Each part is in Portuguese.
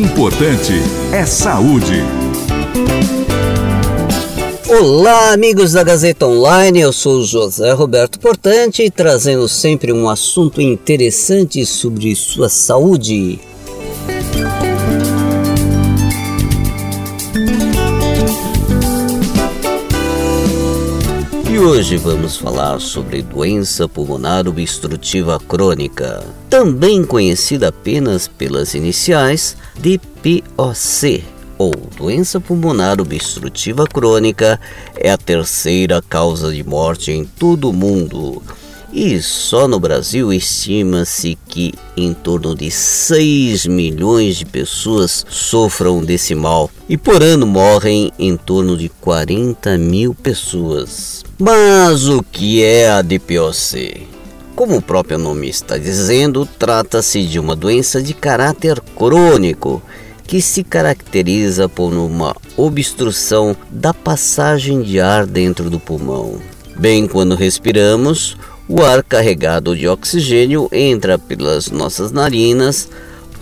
importante é saúde. Olá, amigos da Gazeta Online. Eu sou José Roberto Portante, trazendo sempre um assunto interessante sobre sua saúde. Hoje vamos falar sobre doença pulmonar obstrutiva crônica, também conhecida apenas pelas iniciais DPOC, ou doença pulmonar obstrutiva crônica, é a terceira causa de morte em todo o mundo. E só no Brasil estima-se que em torno de 6 milhões de pessoas sofram desse mal, e por ano morrem em torno de 40 mil pessoas. Mas o que é a DPOC? Como o próprio nome está dizendo, trata-se de uma doença de caráter crônico que se caracteriza por uma obstrução da passagem de ar dentro do pulmão. Bem, quando respiramos, o ar carregado de oxigênio entra pelas nossas narinas,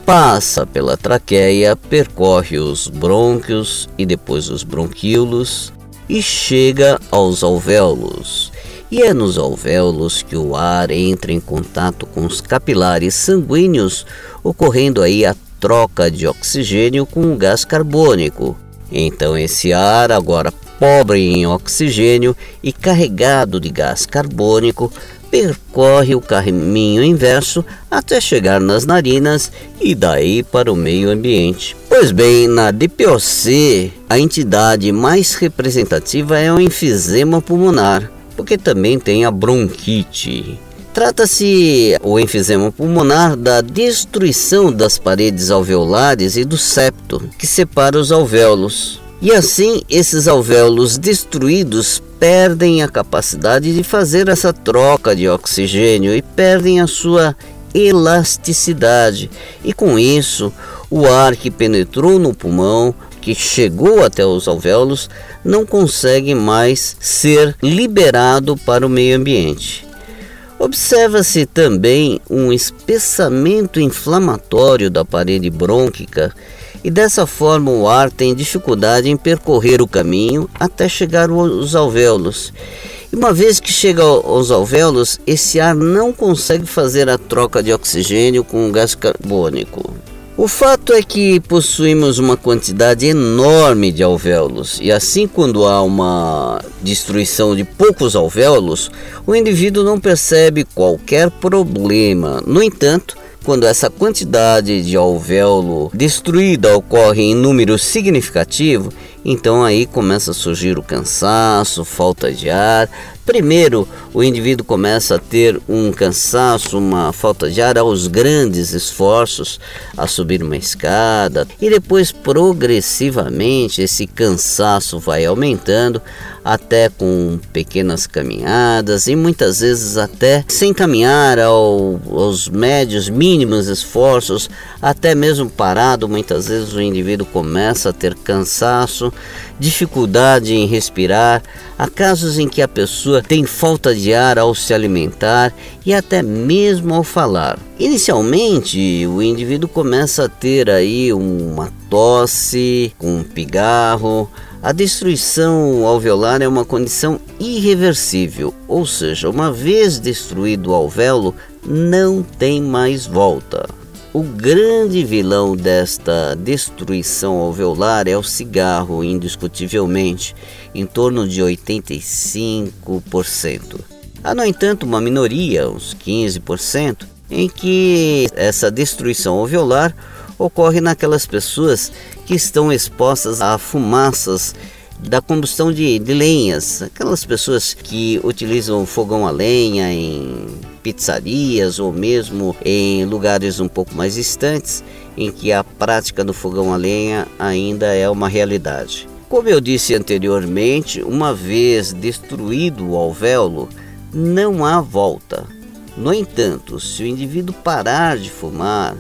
passa pela traqueia, percorre os brônquios e depois os bronquíolos, e chega aos alvéolos. E é nos alvéolos que o ar entra em contato com os capilares sanguíneos, ocorrendo aí a troca de oxigênio com o gás carbônico. Então esse ar, agora pobre em oxigênio e carregado de gás carbônico, percorre o caminho inverso até chegar nas narinas e daí para o meio ambiente. Pois bem, na DPOC, a entidade mais representativa é o enfisema pulmonar, porque também tem a bronquite. Trata-se o enfisema pulmonar da destruição das paredes alveolares e do septo, que separa os alvéolos. E assim, esses alvéolos destruídos perdem a capacidade de fazer essa troca de oxigênio e perdem a sua elasticidade. E com isso, o ar que penetrou no pulmão, que chegou até os alvéolos, não consegue mais ser liberado para o meio ambiente. Observa-se também um espessamento inflamatório da parede brônquica e dessa forma o ar tem dificuldade em percorrer o caminho até chegar aos alvéolos. E uma vez que chega aos alvéolos, esse ar não consegue fazer a troca de oxigênio com o gás carbônico. O fato é que possuímos uma quantidade enorme de alvéolos, e assim, quando há uma destruição de poucos alvéolos, o indivíduo não percebe qualquer problema. No entanto, quando essa quantidade de alvéolo destruída ocorre em número significativo, então aí começa a surgir o cansaço, falta de ar. Primeiro, o indivíduo começa a ter um cansaço, uma falta de ar aos grandes esforços a subir uma escada, e depois progressivamente esse cansaço vai aumentando até com pequenas caminhadas e muitas vezes até sem caminhar ao, aos médios mínimos esforços, até mesmo parado, muitas vezes o indivíduo começa a ter cansaço, dificuldade em respirar, há casos em que a pessoa tem falta de ar ao se alimentar e até mesmo ao falar. Inicialmente, o indivíduo começa a ter aí uma tosse, um pigarro, a destruição alveolar é uma condição irreversível, ou seja, uma vez destruído o alvéolo, não tem mais volta. O grande vilão desta destruição alveolar é o cigarro, indiscutivelmente, em torno de 85%. Há, no entanto, uma minoria, uns 15%, em que essa destruição alveolar ocorre naquelas pessoas que estão expostas a fumaças da combustão de, de, lenhas, aquelas pessoas que utilizam fogão a lenha em pizzarias ou mesmo em lugares um pouco mais distantes em que a prática do fogão a lenha ainda é uma realidade. Como eu disse anteriormente, uma vez destruído o alvéolo, não há volta. No entanto, se o indivíduo parar de fumar,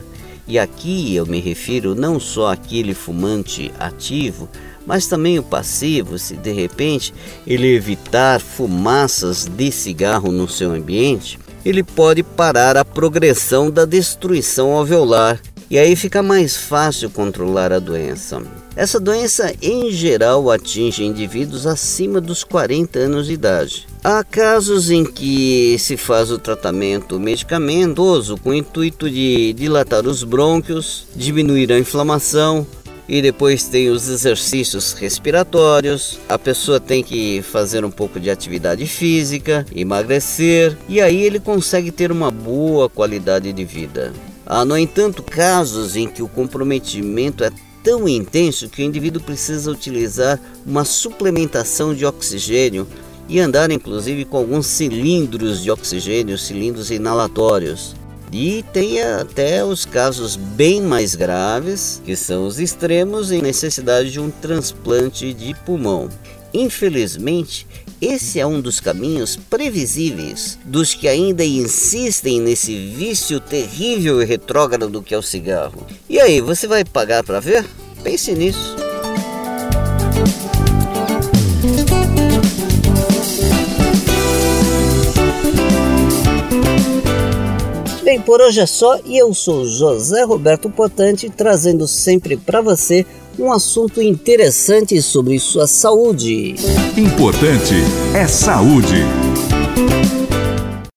e aqui eu me refiro não só àquele fumante ativo, mas também o passivo, se de repente ele evitar fumaças de cigarro no seu ambiente, ele pode parar a progressão da destruição alveolar e aí fica mais fácil controlar a doença. Essa doença, em geral, atinge indivíduos acima dos 40 anos de idade. Há casos em que se faz o tratamento medicamentoso com o intuito de dilatar os brônquios, diminuir a inflamação, e depois tem os exercícios respiratórios. A pessoa tem que fazer um pouco de atividade física, emagrecer e aí ele consegue ter uma boa qualidade de vida. Há, no entanto, casos em que o comprometimento é tão intenso que o indivíduo precisa utilizar uma suplementação de oxigênio e andar inclusive com alguns cilindros de oxigênio, cilindros inalatórios. E tem até os casos bem mais graves, que são os extremos em necessidade de um transplante de pulmão. Infelizmente, esse é um dos caminhos previsíveis dos que ainda insistem nesse vício terrível e retrógrado que é o cigarro. E aí, você vai pagar para ver? Pense nisso. Por hoje é só e eu sou José Roberto Potante trazendo sempre para você um assunto interessante sobre sua saúde. Importante é saúde.